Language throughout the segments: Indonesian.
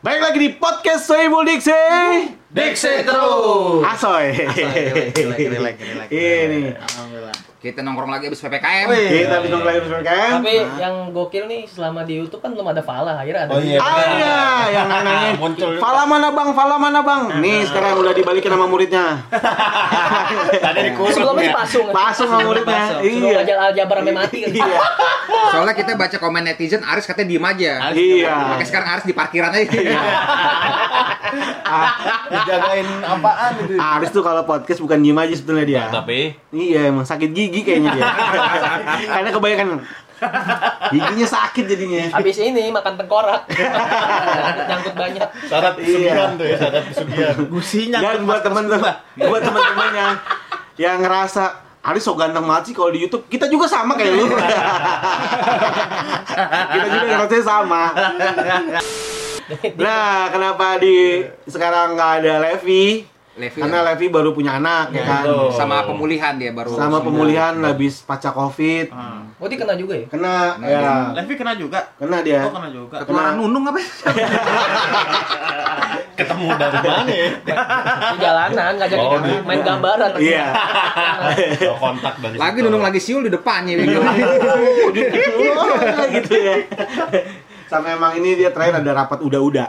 Baik lagi di podcast Soebul Diksi. Diksi terus. Asoy. Relax, relax, relax. Ini. Alhamdulillah. Kita nongkrong lagi abis PPKM. Wih. Kita bisa lagi bersama kan? Tapi yang gokil nih selama di YouTube kan belum ada Fala, akhirnya ada. Oh iya. Ah iya, yang nanya Muncul. Fala mana bang? Fala mana bang? Nih sekarang udah dibalikin sama muridnya. Ada di kurung. Sebelumnya ya. dipasung. Pasung sama muridnya. Iya. ngajar aljabar sampai mati. Iya. Soalnya kita baca komen netizen, Aris katanya diem aja. Iya. Makanya sekarang Aris di parkiran aja. Dijagain apaan itu? Aris tuh kalau podcast bukan diem aja sebetulnya dia. Tapi Iya emang sakit gigi kayaknya dia. Karena kebanyakan giginya sakit jadinya. Habis ini makan tengkorak. Nyangkut banyak. syarat Iya. tuh ya, syarat pesugihan. Gusinya. Dan buat teman-teman, buat teman-teman yang yang ngerasa Aris so ganteng banget sih kalau di YouTube. Kita juga sama kayak lu. kita juga ngerasanya sama. Nah, kenapa di sekarang nggak ada Levi? Levi Karena Levi baru punya anak ya kan. Betul. sama pemulihan dia baru. Sama pemulihan habis pasca Covid. Oh, dia kena juga ya? Kena ya, Levi kena juga. kena dia. Oh, kena juga. Ketularan nunung apa? Ketemu dari mana ya? Di jalanan ngajakin Oh, main di- main gambaran. Iya. Kalau kontak dari Lagi situ. nunung lagi siul di depannya. gitu. gitu ya. Sama emang ini dia terakhir ada rapat udah-udah.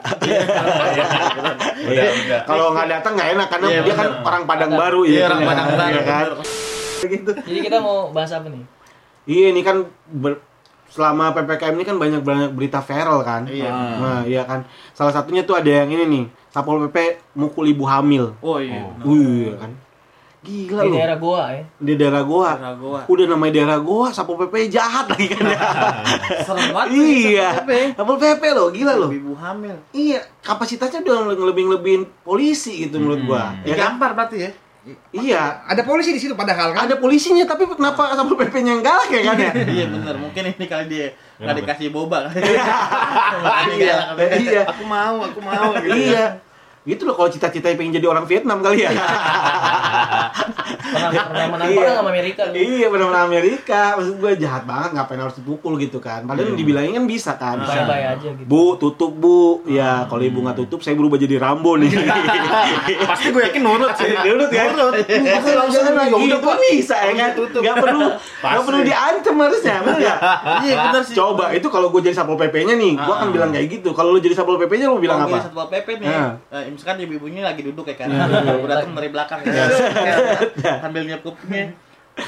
Udah, udah. Kalau nggak datang nggak enak karena Iya, dia kan bener. orang Padang Baru Iya, ya. orang Padang Baru, Iya kan. Gitu. Jadi kita mau bahas apa nih? Iya ini kan ber- selama PPKM ini kan banyak banyak berita viral kan. Iya. Nah, iya kan. Salah satunya tuh ada yang ini nih, Satpol PP mukul ibu hamil. Oh iya. Wih, kan. Gila Di loh. daerah Goa ya. Di daerah goa. Daerah Goa. Udah namanya daerah goa, Satpol PP jahat lagi kan ya. Serem banget. iya. Satpol PP. Loh, gila loh. Ibu hamil. Iya, kapasitasnya udah lebih-lebihin polisi gitu menurut gua. Ya kan? Gampar berarti ya. Iya. Ada polisi di situ padahal kan. Ada polisinya tapi kenapa Satpol PP-nya yang galak ya kan ya? Iya bener, mungkin ini kali dia nggak Kenapa? dikasih boba kali. Iya, iya. Aku mau, aku mau gitu. Iya. Gitu loh kalau cita-cita pengen jadi orang Vietnam kali ya. Pernah pernah menang Iya. sama Amerika lu. iya benar-benar Amerika. Maksud gue jahat banget ngapain harus dipukul gitu kan. Padahal dibilangin kan bisa kan. Bye-bye aja gitu. Bu, tutup bu. Ya, kalau ibu nggak tutup, saya berubah jadi Rambo nih. Pasti gue yakin nurut sih. Nurut kan? Masa langsung lagi udah kok bisa ya kan? Nggak perlu, nggak perlu diancam harusnya? Iya bener sih. Coba itu kalau gue jadi satpol pp-nya nih, gue akan Ah. bilang kayak gitu. Kalau lu jadi satpol pp-nya lu bilang apa? Satpol PP nih, misalkan ibu-ibunya lagi duduk ya kan, Iya, aku datang dari belakang ya, sambil nyiap kupingnya,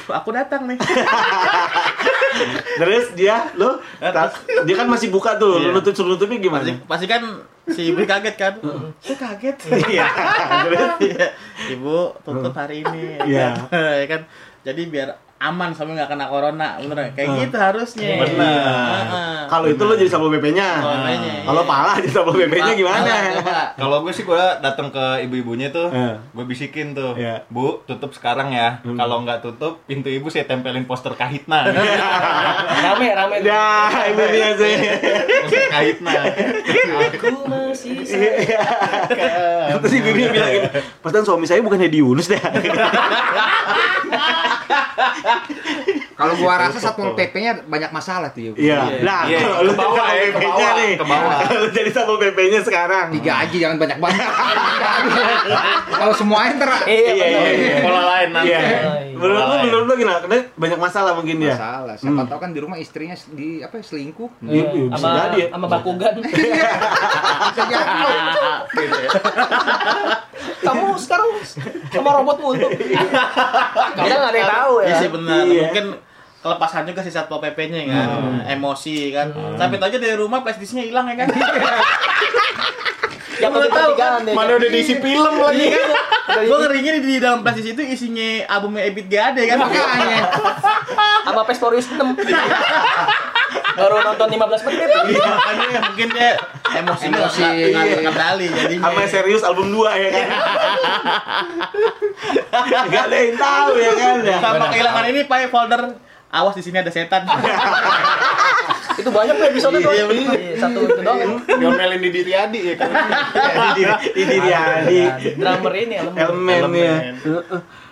aku datang nih. Terus dia, lu, tas- dia kan masih buka tuh, lu Iya. nutup suruh nutupnya gimana? Pasti, pasti kan si ibu kaget kan, saya kaget. Iya. Terus? Iya. ibu tutup hari ini, Iya. ya kan. Jadi biar aman sambil nggak kena corona, bener nggak? Kayak Hmm. gitu harusnya. Bener. Heeh. Kalau itu lu jadi satpol pp-nya. Satpol PP-nya. Kalau pala jadi satpol pp-nya Pak, gimana? Kalau gue sih gue datang ke ibu-ibunya tuh, Eh. gue bisikin tuh, Iya. Bu, tutup sekarang ya. Hmm. Kalau nggak tutup, pintu ibu saya tempelin poster kahitna. Rame rame. Ya, itu dia sih. poster kahitna. Aku masih. Terus ibu bilang gitu, Pastikan suami saya bukan Hedi Yunus deh. Kalau gua rasa satpol PP-nya banyak masalah tuh. ya. Iya. Nah, Iya, kalau lu ke bawah jadi ya, satpol ke PP-nya bawah, nih. ke bawah. Kalau lu jadi satpol PP-nya sekarang. Tiga aja jangan banyak banyak. Kalau semuanya ter Iya, Iya, benar. iya, iya. Pola lain nanti. Iya. Iya. Menurut lu, ya. menurut lu gimana? Karena banyak masalah mungkin dia. masalah. Siapa Hmm. tahu kan di rumah istrinya di apa ya, selingkuh. Iya, iya, bisa Sama jadi ya. sama Bakugan. Bisa jadi. Gitu ya. Kamu sekarang sama robot mulu. Kita nggak ada yang tahu ya. Iya sih benar. Iya. Mungkin kelepasan juga si satpol pp-nya kan, emosi kan. Sampai aja dari rumah flash disknya hilang ya kan. Yang penting tahu kan, deh. Mana udah diisi film lagi. Iya kan? Gue ngerinya di, di dalam flash disk itu isinya albumnya Ebit Gade kan. Makanya. Sama Pestorius 6. Baru nonton 15 menit. Iya, makanya mungkin dia emosinya Emosi. nggak nggak terkendali jadinya. Sama serius album 2 ya kan. Gak ada yang tahu ya kan ya. Sama kehilangan ini pakai folder awas di sini ada setan. Itu banyak tuh episode tuh. Iya, bener. Iya, Satu itu doang. Diomelin di diri Adi ya kan. Di diri Adi. Drummer ini elemen. Elemen ya.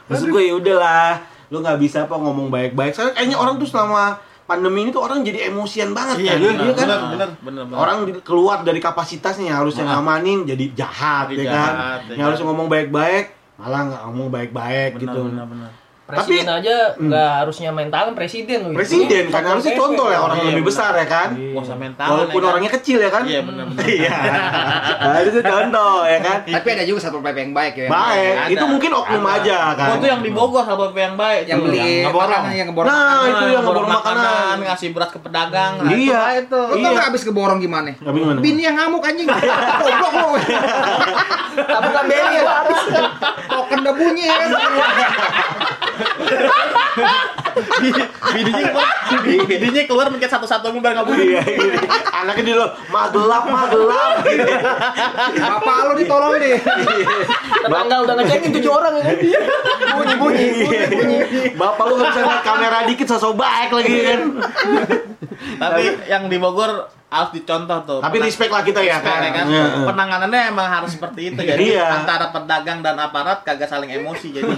Maksud gue ya udahlah, lu nggak bisa apa ngomong baik-baik. Soalnya kayaknya orang tuh selama pandemi ini tuh orang jadi emosian banget Iya, kan. benar, Iya kan? benar, benar, benar, benar. Orang keluar dari kapasitasnya yang harusnya Nah. ngamanin jadi jahat Jadi ya kan. jahat, ya yang kan. harusnya ngomong baik-baik malah nggak ngomong baik-baik gitu. benar, benar. Presiden Tapi- aja nggak harusnya main tangan presiden loh. Presiden Ini kan harusnya contoh ya orang Iya, lebih benar. besar ya kan. Nggak usah mental. Walaupun orangnya kecil ya kan. Iya, benar, benar. Iya. Harusnya contoh ya kan. Tapi ada juga satu PP yang baik ya. Baik, itu mungkin oknum Ada. aja kan. Tuh yang di Bogor sama PP yang baik. Yang beli ngeborong. makanan, yang ngeborong. Nah, itu yang ngeborong makanan. ngasih beras ke pedagang. Nah, Iya. itu. Lo tau Iya. nggak abis keborong gimana? Tapi gimana? Bini yang ngamuk anjing. Goblok lo. Tabungan BNI ya habis. Token udah bunyi ya. Bidinya keluar, bidinya keluar mungkin satu-satu biar nggak bunyi. Iya, gini. Anaknya di lo, mah gelap, mah gelap. Gitu. Bapak lo ditolong deh. Tetangga udah ngecengin tujuh orang ya kan. Bunyi bunyi bunyi bunyi. Bapak lu nggak bisa lihat kamera dikit sosok baik lagi kan. Tapi yang di Bogor harus dicontoh tuh. Tapi Penang- respect lah kita ya kan. ya kan. Iya. Penanganannya emang harus seperti itu jadi Iya. antara pedagang dan aparat kagak saling emosi jadi.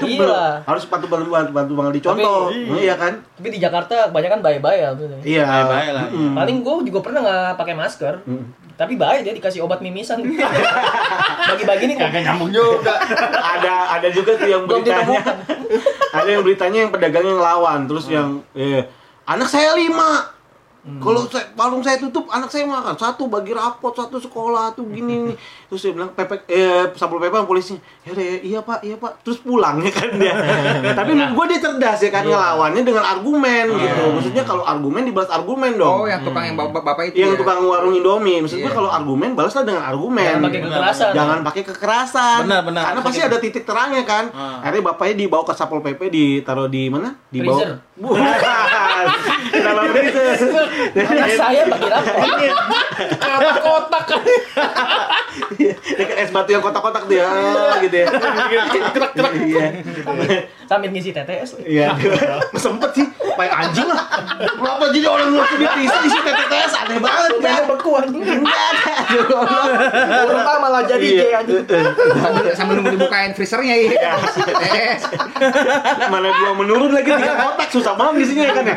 Gila. Harus patuh bantu bantu bantu banget dicontoh. Tapi- Iya kan? Tapi di Jakarta kebanyakan bye-bye ya. tuh. Iya. Bye-bye lah. Mm. Paling gue juga pernah nggak pakai masker. Tapi baik dia dikasih obat mimisan. Bagi-bagi nih. Kagak nyambung juga. ada ada juga tuh yang beritanya ada yang beritanya yang pedagang yang lawan terus yang eh, anak saya lima kalau saya warung saya tutup anak saya makan. Satu bagi rapot satu sekolah tuh gini nih. Terus dia bilang pepek eh pp sama polisinya ya udah ya, iya pak iya pak. Terus pulang ya kan dia. Tapi menurut gue dia cerdas ya kan ngelawannya dengan argumen gitu. Maksudnya kalau argumen dibalas argumen dong. Oh, yang tukang yang bapak, bapak itu yang ya. tukang warung Indomie. Maksud gue Iya. kalau argumen balaslah dengan argumen. Jangan pakai kekerasan. jangan pakai kekerasan. Benar, benar. karena pasti ada titik terangnya kan. Ah. akhirnya bapaknya dibawa ke satpol pp ditaruh di mana? Di Freezer. bukan dalam freezer Anak saya bagi rapot. Kotak-kotak kan. dekat es batu yang kotak-kotak dia gitu ya. Kerak-kerak iya. Sambil ngisi TTS. iya. Sempet sih. Kayak anjing lah. Kenapa jadi orang ngurusin di isi isi TTS aneh banget kan? beku anjing. enggak ah malah jadi Iya. J anjing. Sambil, nunggu dibukain freezernya ya. Mana dua menurun lagi tiga kotak susah banget isinya ya kan ya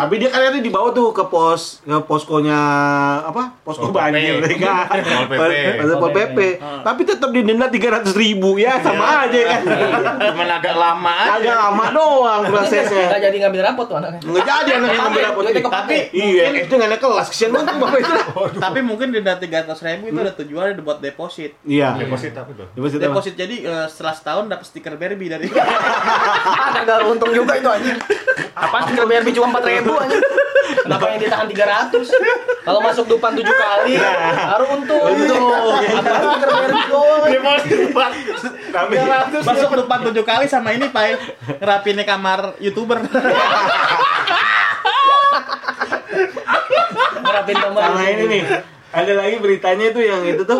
tapi dia kan akhirnya dibawa tuh ke pos ke poskonya apa posko banjir ya kan Pol PP. Pos- pol pp tapi tetap didenda tiga ratus ribu ya sama aja kan Cuman agak lama aja. agak lama doang Nggak prosesnya jadi ngambil rapot tuh anaknya. nggak jadi anaknya ngambil rapot tapi iya itu nggak naik kelas kesian banget tuh bapak itu Tapi mungkin denda 300 ribu itu udah tujuannya buat deposit. iya Deposit apa tuh? Deposit? Deposit jadi eh, setelah setahun dapat stiker Barbie dari Ada untung juga itu anjing. Apa stiker BRB cuma 4 ribu anjing. Kenapa yang ditahan 300? Kalau masuk depan 7 kali, baru untung. Untung. Apa stiker BRB doang? deposit buat tapi masuk depan tujuh kali sama ini pak ngerapinnya kamar youtuber Ngerapin nomor. sama ini nih ada lagi beritanya itu yang itu tuh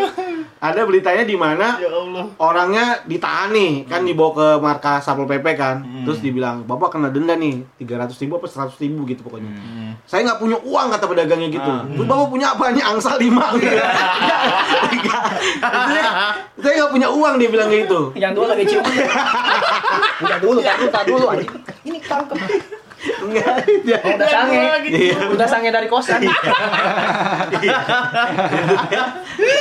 ada beritanya di mana ya Allah. orangnya ditahan nih kan dibawa ke markas satpol pp kan. Terus dibilang bapak kena denda nih 300 ribu apa 100 ribu gitu pokoknya. Saya nggak punya uang kata pedagangnya gitu. Terus bapak punya apa nih? Angsa lima. Gitu Enggak. saya saya nggak punya uang dia bilang gitu Yang dua lagi cium. Udah dulu, tak dulu, tak dulu anjing. Ini tangkep. Enggak dia udah sange. Iya. Udah sange dari kosan.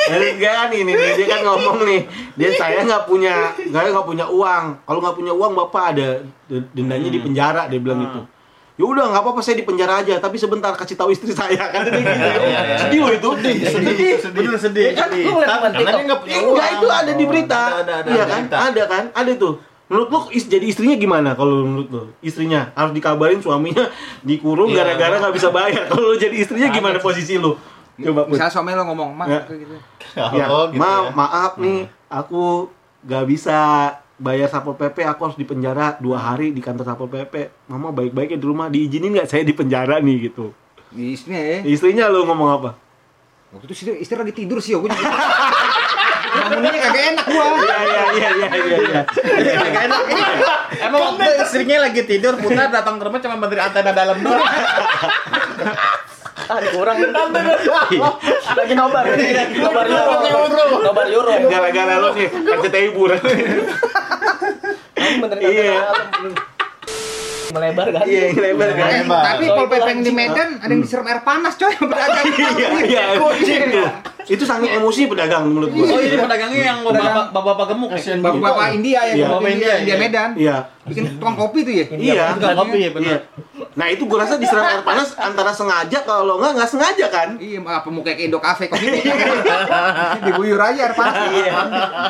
enggak kan ini nih, dia kan ngomong nih dia saya nggak punya saya nggak punya uang kalau nggak punya uang bapak ada dendanya di penjara dia bilang gitu ya udah nggak apa-apa saya di penjara aja tapi sebentar kasih tahu istri saya kan dia gitu sedih loh itu sedih bener sedih Ya kan, sedih. lu ngeliat teman Karena dia TikTok. nggak punya Enggak uang. itu ada di berita. Ada, ada, ada, iya ada kan? Ada kan? Ada tuh. Menurut lu is- jadi istrinya gimana kalau menurut lu? Istrinya harus dikabarin suaminya dikurung Iya. gara-gara nggak bisa bayar. Kalau lu jadi istrinya gimana posisi lu? Coba. Misalnya suami lo ngomong, "Mak," Ya. gitu. Ya, Oh, gitu ma ya. maaf nih, aku nggak bisa bayar satpol pp, aku harus di penjara dua hari di kantor satpol pp. Mama baik-baiknya di rumah diizinin nggak saya di penjara nih gitu. Di istrinya ya. Istrinya lu ngomong apa? Waktu itu istri, istri lagi tidur sih, gue Bangunnya kagak enak gua. Iya iya iya iya iya. Gak enak. Emang waktu istrinya lagi tidur, putar datang ke rumah cuma menteri antena dalam doang. Ah, kurang. Lagi nobar. Nobar euro. Nobar euro. Gara-gara lu nih RCTI buran. Benerin Iya. Melebar kan? Iya, yang lebar kan. Eh, tapi pol pp yang di. Medan ada yang disiram air panas coy pedagang. Iya, itu. Itu sangat emosi pedagang menurut gua. Oh ini pedagangnya yang bapak bapak gemuk ya? Bapak-bapak India ya, Iya. bapak India, India, iya. Medan. Iya. Bikin tukang kopi tuh ya. Iya. Tukang kopi ya Iya. benar. Nah, itu gua rasa disiram air panas antara sengaja kalau nggak nggak sengaja kan. Iya, apa muka kayak Indo Cafe kok ini. Diguyur aja air panas. Iya.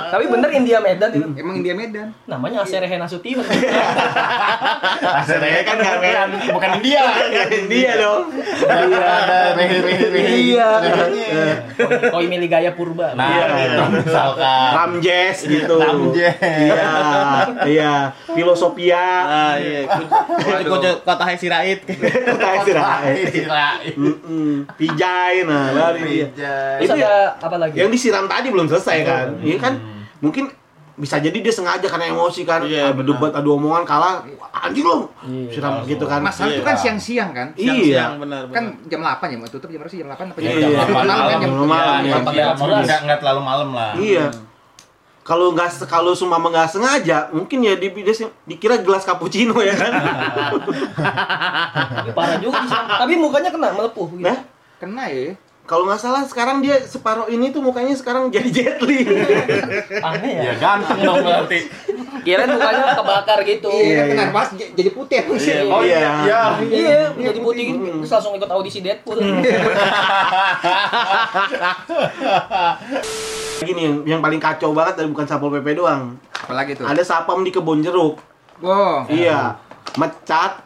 Tapi bener India Medan itu. Emang India Medan. Namanya Aserehe Nasution. Asalnya kan bukan bukan India. Dia dong. Iya. Ada. Iya. Iya. Koi Mili Gaya Purba. Nah, Iya. itu misalkan. Ramjes gitu. Ramjes. Iya. Iya. Filosofia. Ah iya. Kunci kota Istirahat. Istirahat. Mm-mm. Pijai nah. Pijai. Terus Itu ada apa lagi? Yang disiram tadi belum selesai kan? Iya kan? Mungkin bisa jadi dia sengaja karena emosi kan, Iya, adu benar. debat, adu omongan kalah, anjing lu, Iya. siram gitu kan? Masalah itu kan siang-siang kan. Iya. Siang-siang, benar Kan benar. jam 8 ya, mau tutup jam berapa sih? Jam 8 apa Iya, jam jam 8 delapan malam kan jam malam. Malam, Iya, jam iya, 14. nggak nggak terlalu malam lah. Iya. Kalau nggak kalau sumama nggak sengaja, mungkin ya di, dia- dikira gelas cappuccino ya kan? Parah juga. sih. Tapi mukanya kena melepuh gitu. nah, Kena ya. Kalau nggak salah sekarang dia separuh ini tuh mukanya sekarang jadi Jet Li. Aneh ya. Ya ganteng dong berarti. Kirain mukanya kebakar gitu. Iya, kena pas jadi putih. Oh iya. Iya. Iya, jadi putih gitu. Terus langsung ikut audisi Deadpool. Gini yang, yang paling kacau banget dari bukan Satpol PP doang. Apalagi tuh? Ada sapam di kebon jeruk. Wow. Iya, mecat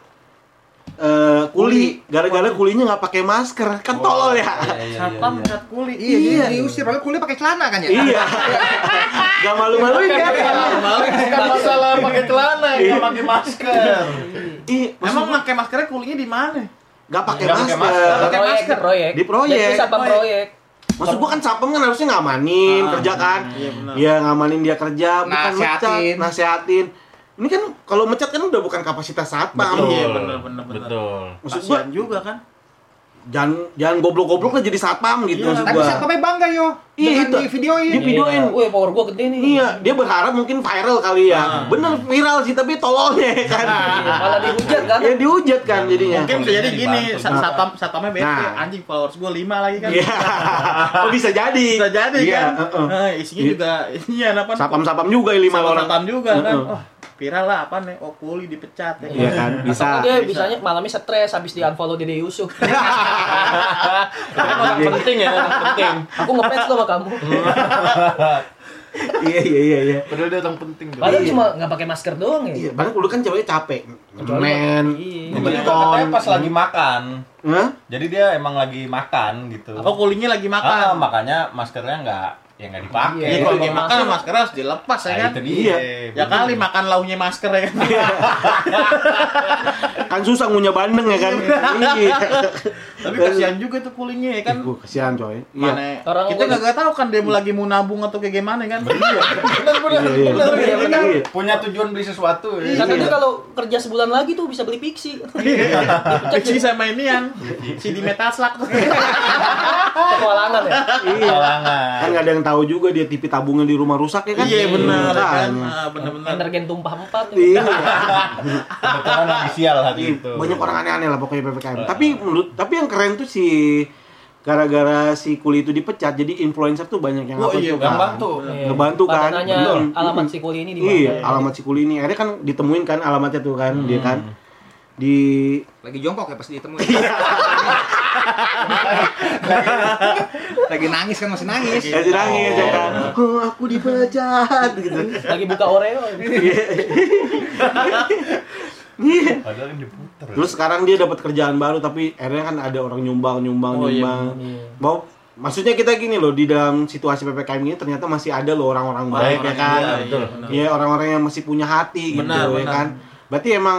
eh, kuli gara-gara kulinya nggak pakai masker kan tolol ya Satpam cat kulit. Iya, iya. diusir padahal kuliah pakai celana kan ya? iya nggak malu-maluin kan Bukan masalah pakai celana, Iya. nggak pakai masker. Ih, Emang pakai maskernya kulitnya di mana? nggak pakai masker masker. Pakai masker. proyek. Di proyek. Jadi satpam Proyek. proyek. maksud gua kan sapam kan harusnya ngamanin Ah, kerja kan iya, benar. Iya ngamanin dia kerja bukan Nasehatin. nasehatin ini kan kalau mecat kan udah bukan kapasitas satpam Betul. Iya, bener, bener, bener. Betul. maksud gua juga kan. jangan jangan goblok-goblok lah jadi satpam gitu Iya, maksud Tapi gua satpamnya bangga yo. Iya, Dengan itu. di videoin. Di videoin. Iya. Wih, power gua gede nih. Iya, dia berharap mungkin viral kali ya. Ah. Bener viral sih, tapi tololnya ya kan. Malah dihujat kan. ya dihujat kan jadinya. Mungkin bisa jadi gini, sa- satpam satpamnya bete, Nah. anjing followers gua 5 lagi kan. Iya. oh bisa jadi. Bisa jadi Iya, kan. heeh. Nah, isinya Iya. juga isinya apa? Sapam-sapam juga ya, lima orang. Satpam juga kan. Heeh. Oh, viral lah apa nih? Oh, kuli dipecat ya. Iya kan, bisa. Atau dia Bisa. bisanya malamnya stres habis di unfollow Dede Yusuf. Orang penting ya, orang penting. Aku ngefans lo sama kamu. iya iya iya iya. Padahal dia orang penting. Padahal Iya. cuma nggak pakai masker doang ya. Iya, bahkan dulu kan ceweknya capek. Men, Iya. Katanya pas lagi makan. Hah? Jadi dia emang lagi makan gitu. Oh, kulinya lagi Ah, makan. makanya maskernya nggak ya nggak dipakai. Iya, Iya, kalau masker- makan masker harus dilepas ya Nah, kan. itu dia. Iya. Ya kali makan launya masker ya kan. Kan susah ngunyah bandeng ya kan. Iya. Tapi kasihan juga tuh kulinya ya kan. Gua kasihan coy. Iya. Mana Orang kita nggak tahu kan dia lagi mau nabung atau kayak gimana kan. Iya, iya. Iya, iya. punya tujuan beli sesuatu. ya. Dia kalau kerja sebulan lagi tuh bisa beli pixi. Pixi sama inian. Si di Metaslak tuh. Petualangan ya. Iya. Kalangan. Kan nggak ada yang tahu juga dia TV tabungnya di rumah rusak ya kan. Iya benar kan. Makanya. Ah, Benar-benar. Energen tumpah empat. Iya. Kebetulan ofisial hari itu. banyak orang aneh-aneh lah pokoknya ppkm tapi menurut tapi yang keren tuh si gara-gara si kuli itu dipecat jadi influencer tuh banyak yang Oh iya, tuh kan. bantu. Iya. Ngebantu kan? Nanya alamat si kuli ini di mana. iya alamat si kuli ini akhirnya kan ditemuin kan alamatnya tuh kan dia kan di Lagi jongkok ya pas ditemuin. Lagi nangis kan masih nangis. kasih nangis ya kan oh aku dipecat gitu Lagi buka Oreo. Iya. Padahal yang diputer. terus sekarang dia dapat kerjaan baru tapi akhirnya kan ada orang nyumbang nyumbang Oh, iya, nyumbang iya. mau maksudnya kita gini loh di dalam situasi ppkm ini ternyata masih ada loh orang-orang baik ya Orang-orang kan iya, iya, benar. Iya orang-orang yang masih punya hati gitu Benar, ya benar. kan. Berarti emang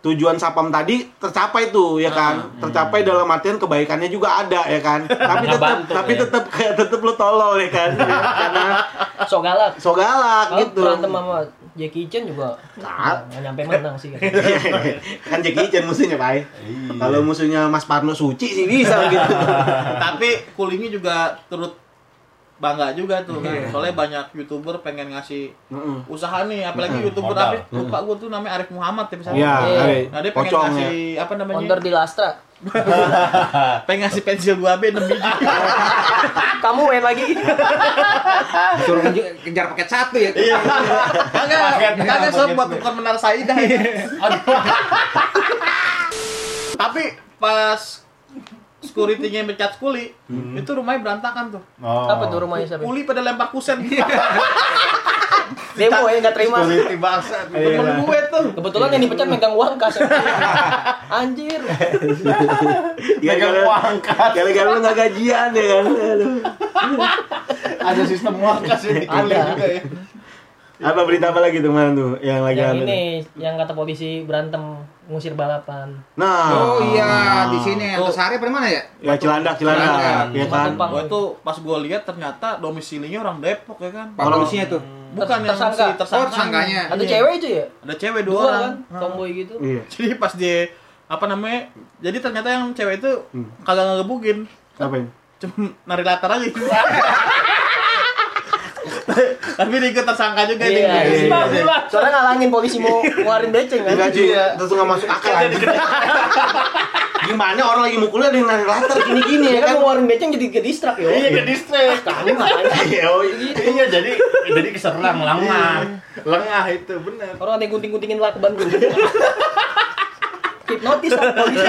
tujuan sapam tadi tercapai tuh ya kan. Tercapai dalam artian kebaikannya juga ada ya kan. tapi tetap tapi ya. tetap tetap lo tolol ya kan. Karena So galak. so galak gitu. berantem sama Jackie Chan juga Ah. nggak nyampe menang sih. kan. kan Jackie Chan musuhnya, Pak. Iya. Kalau musuhnya Mas Parno Suci sih bisa gitu. Tapi kulinya juga turut bangga juga tuh kan. Soalnya banyak youtuber pengen ngasih Heeh. usaha nih, apalagi youtuber Modal. Arif, lupa gue tuh namanya Arif Muhammad ya misalnya. Iya, Iya. ada Nah dia pengen pocong ya. ngasih apa namanya? Ondor di Lastra. Pengen ngasih pensil 2B 6 biji. Kamu main lagi. Suruh kejar paket satu ya. Iya. Kagak, Paket kagak sob buat tukar menar Saidah. Tapi pas security-nya mencat kuli, itu rumahnya berantakan tuh. Oh. Apa tuh rumahnya siapa? Kuli pada lempar kusen. Demo ya nggak terima. Security bangsa. Temen gue tuh. Kebetulan yang dipecat megang uang kas. Anjir. Ya Megang gara- uang kas. gara-gara lu nggak gajian ya kan. Aduh. Ada sistem uang kas di kuli Ada. juga ya. Apa berita apa lagi tuh mana tuh yang lagi Yang ini yang kata polisi berantem ngusir balapan. Nah. Oh iya, di sini Tuh. Antasari apa di mana ya? Ya Cilandak, Cilandak, ya kan. Tumpang. Gue tuh pas gue lihat ternyata domisilinya orang Depok ya kan. Polisinya tuh. Bukan yang Tersangka. si Oh, tersangka. tersangkanya. Ada Iya. cewek aja ya? Ada cewek dua, Dua orang. kan, Nah. tomboy gitu. Iya. Jadi pas dia apa namanya? Jadi ternyata yang cewek itu Hmm. kagak ngegebukin. Apa ini? Cuma nari latar aja. Tapi dia ikut tersangka juga Iya. nih. iya. Soalnya ngalangin polisi mau ngeluarin beceng kan. Enggak cuy, terus nggak masuk akal aja. Gimana orang lagi mukulnya ada yang nari latar gini-gini Dia ya kan kan? ngeluarin beceng jadi ke distrak ya. Iya ke distrik. Kamu ngapain? Iya, oh, Iya jadi jadi keserang lengah. Lengah itu benar. Orang ada yang gunting-guntingin lakban gue. Hipnotis lah polisi.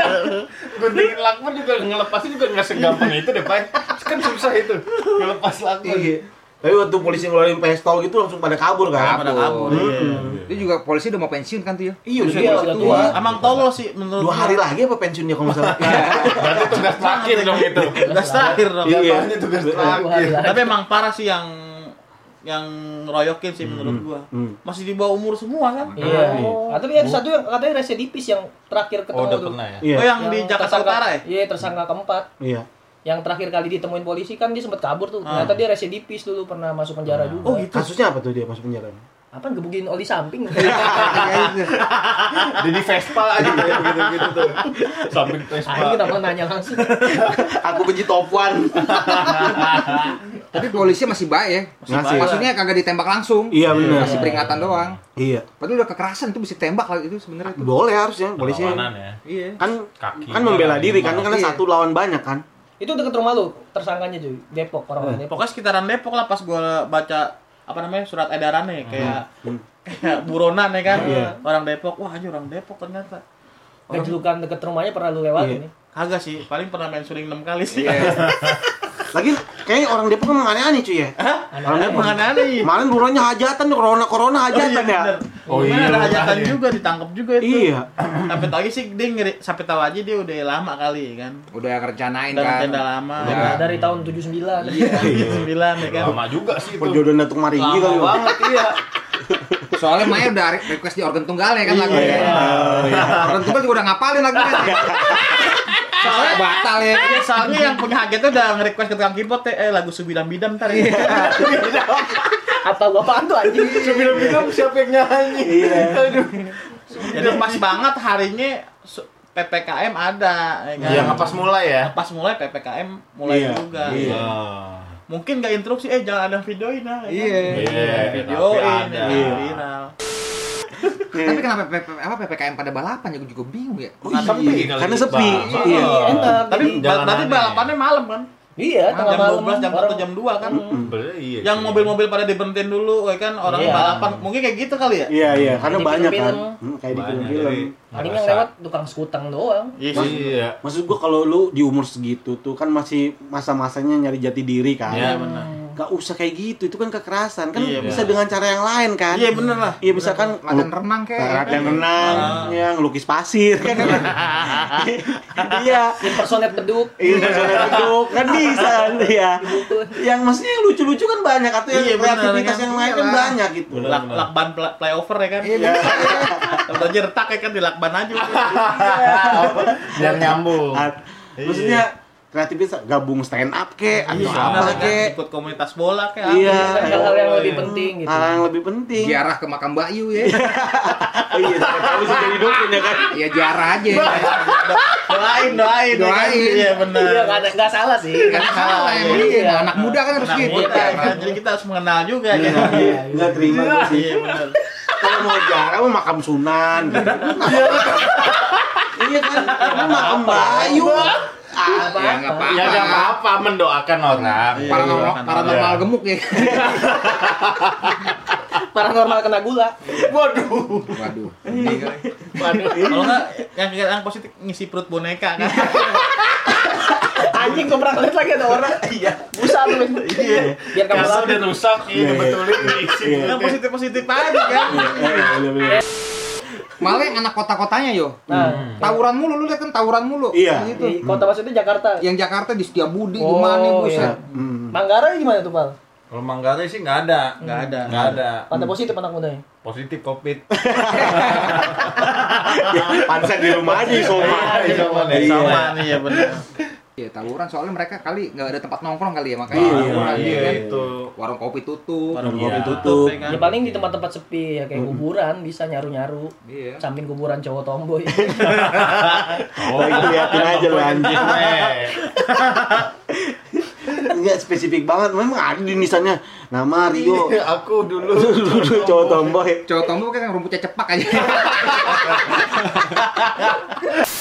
Guntingin lakban juga ngelepasnya juga nggak segampang itu deh pak. Kan susah itu ngelepas lakban. Iya. Tapi waktu polisi ngeluarin pistol gitu langsung pada kabur kan? Pada kabur. iya. Hmm. Itu juga polisi udah mau pensiun kan tuh ya? Iya, udah Iya, tua. tua. Emang tolol sih menurut Dua hari lagi apa pensiunnya kalau salah? Berarti tugas terakhir dong itu. Tugas terakhir dong. Iya. Tugas terakhir. Tapi emang parah sih yang yang ngeroyokin sih menurut gua. Hmm. Masih di bawah umur semua kan? Iya. Ah, tapi ada satu yang katanya residipis yang terakhir ketemu Oh udah tuh. pernah ya. Iya. Oh yang di Jakarta tersangka- Utara ya? Iya, tersangka keempat. Iya. Yang terakhir kali ditemuin polisi kan dia sempat kabur tuh. Ah. Ternyata dia residipis dulu pernah masuk penjara juga. Oh gitu. Kasusnya apa tuh dia masuk penjara? Apa gebukin oli samping? Jadi Vespa aja kayak gitu-gitu tuh. Samping Ah, ini Vespa. kenapa nanya langsung? Aku benci top one. Tapi polisi masih baik ya. Masih. Maksudnya kagak ditembak langsung. Iya benar. Masih peringatan doang. Iya. Padahal udah kekerasan itu bisa tembak lagi itu sebenarnya. Boleh harusnya polisi. Ya. Iya. Kan Kaki. kan membela diri kan karena Iya. satu lawan banyak kan. Itu deket rumah lu, tersangkanya cuy. Depok, orang Depok. Pokoknya sekitaran Depok lah pas gua baca apa namanya surat edarannya kayak kayak buronan ya kan Iya. orang Depok wah aja orang Depok ternyata Kejulukan deket rumahnya pernah lu lewat Iya. ini. kagak sih paling pernah main suling enam kali sih Lagi kayaknya orang Depok emang aneh-aneh cuy ya. Orang Depok aneh-aneh Kemarin buruannya hajatan tuh corona corona hajatan ya. Oh Oh iya, ada hajatan ya. juga ditangkap juga itu. Iya. Sampai tahu sih dia ngeri, sampai tahu aja dia udah lama kali kan. Udah rencanain Udah kan. tenda lama. Udah. Udah Dari tahun 79. iya. sembilan ya kan. Lama juga sih itu. Perjodohan Datuk Maringgi Lama kali. Bang. banget iya. Soalnya Maya udah re- request di organ tunggalnya kan lagu Iya. Organ tunggal juga udah ngapalin lagunya. Soalnya batal ya. Iya, soalnya yang punya hak itu udah nge-request ke tukang keyboard eh lagu Subidan Bidam ntar ya. Apa gua apaan tuh anjing? Sebelum itu siapa yang nyanyi? Iya. Aduh. Jadi pas banget harinya PPKM ada ya kan. Yang pas mulai ya. Pas mulai PPKM mulai Iya, juga. iya. Mungkin gak instruksi eh jangan ada videoin nah. ya kan? Iya. Iya, Videoin tapi ada. ya, viral. Tapi kenapa PP, apa PPKM pada balapan ya gue juga bingung ya. Oh, Sepi iya. kali Karena gitu, sepi. Iya. Enak. Tapi aneh. balapannya malam kan? Iya, tengah Jam malam. 12, jam 1, orang- jam 2 kan? Iya. Yang mobil-mobil pada diberhentiin dulu ya kan orang Iya. balapan. Mungkin kayak gitu kali ya? Iya iya karena banyak kan. Hmm, kayak di film-film. Paling yang lewat tukang skutang doang. Iya sih. Iya. Maksud gua kalau lu di umur segitu tuh kan masih masa-masanya nyari jati diri kan. Iya, benar. Gak usah kayak gitu, itu kan kekerasan. Kan Iya, bisa benar. dengan cara yang lain kan. Iya bener lah. Iya misalkan Latihan renang kayak. latihan renang, yang lukis pasir kan. Iya. Impersonate beduk. Iya, personel beduk kan bisa kan ya. Yang maksudnya yang lucu-lucu kan banyak atau yang Iya, kreativitas kan? yang lain kan banyak gitu. Lak lakban pla- flyover ya kan? Iya. Atau aja retak ya kan di lakban aja. Biar nyambung. Ah, Maksudnya kreativitas gabung stand up kek atau Iya, apa kan? kek. ikut komunitas bola kayak Iya. hal-hal yang lebih penting gitu Hal yang lebih penting. Ziarah ke makam Mbak Yu ya. Oh iya, sih jadi dukun ya kan. Ya ziarah aja. doain doain ya kan? Doain. iya benar iya nggak nggak salah sih Kan salah Iya. iya. Anak muda kan harus gitu. kan? jadi kita harus mengenal juga Iya, ya iya, nggak terima sih. iya benar Kalau mau jarang mau makam Sunan gitu. Iya kan, makam Bayu. Ah, Ya nggak apa-apa. Ya nggak apa-apa mendoakan orang. Iya. Paranormal, paranormal Iya. gemuk ya. paranormal kena gula Waduh. Waduh. kalau nggak yang yang positif ngisi perut boneka kan anjing gue pernah lihat lagi ada orang iya busa tuh iya biar kamu udah rusak, Iya, ini iya. betulin diisi. Iya. yang positif positif aja kan Iya. Malah yang anak kota-kotanya yo. nah Tawuran mulu lu lihat kan tawuran mulu. Iya. Gitu. di kota maksudnya Jakarta Yang Jakarta di Setiabudi Oh, gimana iya. buset. Hmm. Manggarai gimana tuh pal Kalau Manggarai sih nggak ada. nggak ada Nggak ada. pada positif anak mudanya Positif covid. Ya, di rumah aja Soma. Isoman ya, Iya. sama nih ya benar Ya tawuran soalnya mereka kali nggak ada tempat nongkrong kali ya makanya. Iya, tawuran, Iya, ya kan? itu. Warung kopi tutup. Warung kopi kopi tutup. ya kan ya paling di tempat-tempat sepi ya kayak kuburan bisa nyaru-nyaru Iya. samping kuburan cowok tomboy Oh, itu liatin aja lu anjing. Enggak spesifik banget, memang ada di nisannya. Nama Rio. Aku dulu. Dulu cowok tomboy. Cowok tombol kan rumputnya cepak aja.